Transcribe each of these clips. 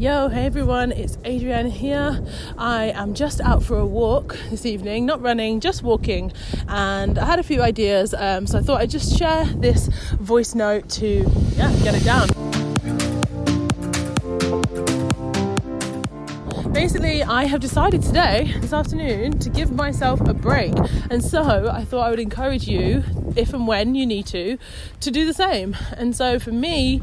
Yo, hey everyone, it's Adrienne here. I am just out for a walk this evening, not running, just walking, and I had a few ideas, um, so I thought I'd just share this voice note to yeah, get it down. Basically, I have decided today, this afternoon, to give myself a break, and so I thought I would encourage you, if and when you need to, to do the same. And so for me,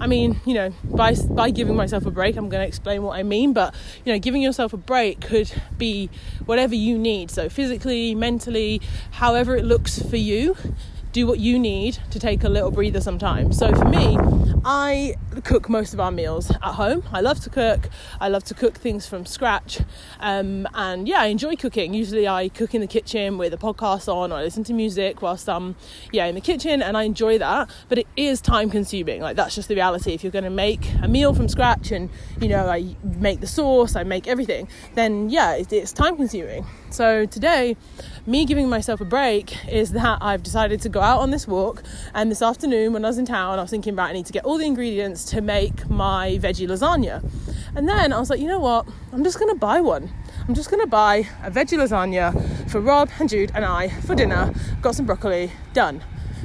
I mean, you know, by by giving myself a break, I'm going to explain what I mean. But you know, giving yourself a break could be whatever you need. So physically, mentally, however it looks for you do what you need to take a little breather sometimes. So for me, I cook most of our meals at home. I love to cook. I love to cook things from scratch. Um, and yeah, I enjoy cooking. Usually I cook in the kitchen with a podcast on or I listen to music whilst I'm yeah in the kitchen and I enjoy that. But it is time consuming. Like that's just the reality. If you're gonna make a meal from scratch and you know I make the sauce, I make everything, then yeah, it's time consuming. So today, me giving myself a break is that I've decided to go out on this walk. And this afternoon, when I was in town, I was thinking, right, I need to get all the ingredients to make my veggie lasagna. And then I was like, you know what? I'm just going to buy one. I'm just going to buy a veggie lasagna for Rob and Jude and I for dinner. Got some broccoli, done.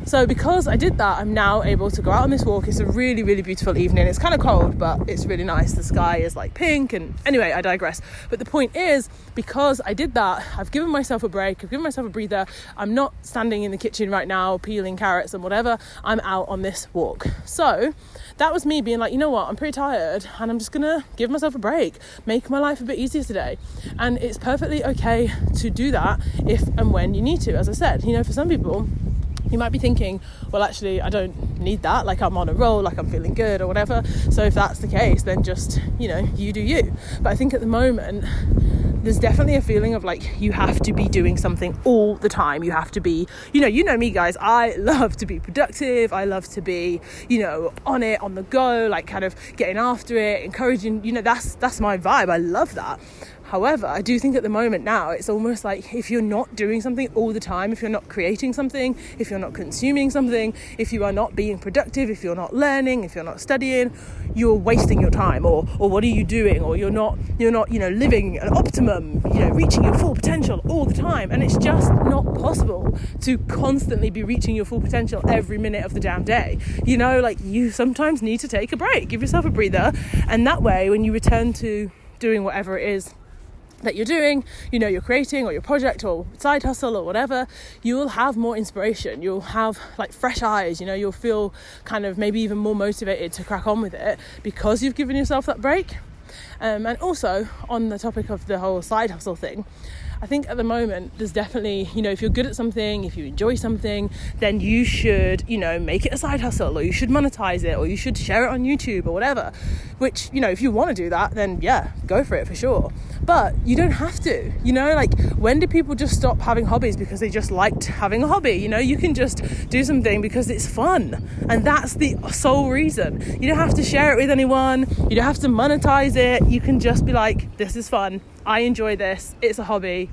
So because I did that, I'm now able to go out on this walk. It's a really, really beautiful evening. It's kind of cold, but it's really nice. The sky is like pink, and anyway, I digress. But the point is, because I did that, I've given myself a break. I've given myself a breather. I'm not standing in the kitchen right now peeling carrots and whatever. I'm out on this walk. So that was me being like, you know what, I'm pretty tired and I'm just gonna give myself a break, make my life a bit easier today. And it's perfectly okay to do that if and when you need to. As I said, you know, for some people, you might be thinking, well, actually, I don't need that. Like, I'm on a roll, like, I'm feeling good or whatever. So, if that's the case, then just, you know, you do you. But I think at the moment, there's definitely a feeling of like you have to be doing something all the time. You have to be, you know, you know me, guys. I love to be productive. I love to be, you know, on it, on the go, like kind of getting after it, encouraging. You know, that's that's my vibe. I love that. However, I do think at the moment now it's almost like if you're not doing something all the time, if you're not creating something, if you're not consuming something, if you are not being productive, if you're not learning, if you're not studying, you're wasting your time or or what are you doing? Or you're not you're not, you know, living an optimum, you know, reaching your full potential all the time. And it's just not possible to constantly be reaching your full potential every minute of the damn day. You know, like you sometimes need to take a break, give yourself a breather. And that way when you return to doing whatever it is that you're doing, you know, you're creating or your project or side hustle or whatever, you will have more inspiration. You'll have like fresh eyes, you know, you'll feel kind of maybe even more motivated to crack on with it because you've given yourself that break. Um, and also, on the topic of the whole side hustle thing, I think at the moment there's definitely, you know, if you're good at something, if you enjoy something, then you should, you know, make it a side hustle or you should monetize it or you should share it on YouTube or whatever. Which, you know, if you want to do that, then yeah, go for it for sure. But you don't have to, you know, like when do people just stop having hobbies because they just liked having a hobby? You know, you can just do something because it's fun. And that's the sole reason. You don't have to share it with anyone, you don't have to monetize it. You can just be like, this is fun I enjoy this, it's a hobby,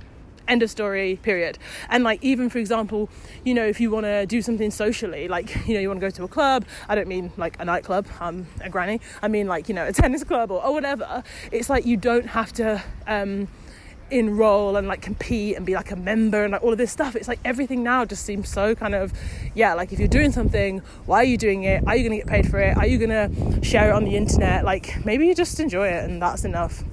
end of story period. And like even for example you know if you want to do something socially like you know you want to go to a club i don't mean like a nightclub i'm a granny i mean like you know a tennis club or, or whatever it's like you don't have to um enroll and like compete and be like a member and like all of this stuff. It's like everything now just seems so kind of yeah like if you're doing something why are you doing it? Are you going to get paid for it? Are you going to share it on the internet? Like maybe you just enjoy it and that's enough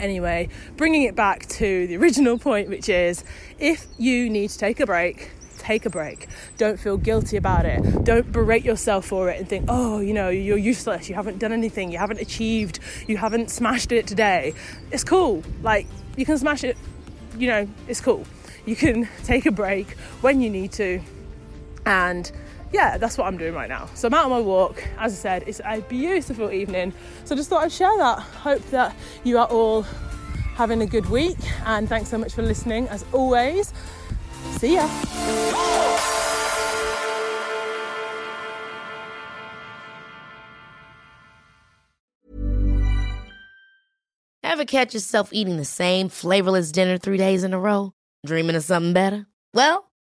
anyway, bringing it back to the original point, which is if you need to take a break, take a break. Don't feel guilty about it. Don't berate yourself for it and think, oh, you know, you're useless. You haven't done anything. You haven't achieved. You haven't smashed it today. It's cool. Like, you can smash it, you know, it's cool. You can take a break when you need to. And yeah, that's what I'm doing right now. So I'm out on my walk. As I said, it's a beautiful evening. So I just thought I'd share that. Hope that you are all having a good week. And thanks so much for listening as always. See ya. Ever catch yourself eating the same flavorless dinner three days in a row? Dreaming of something better? Well,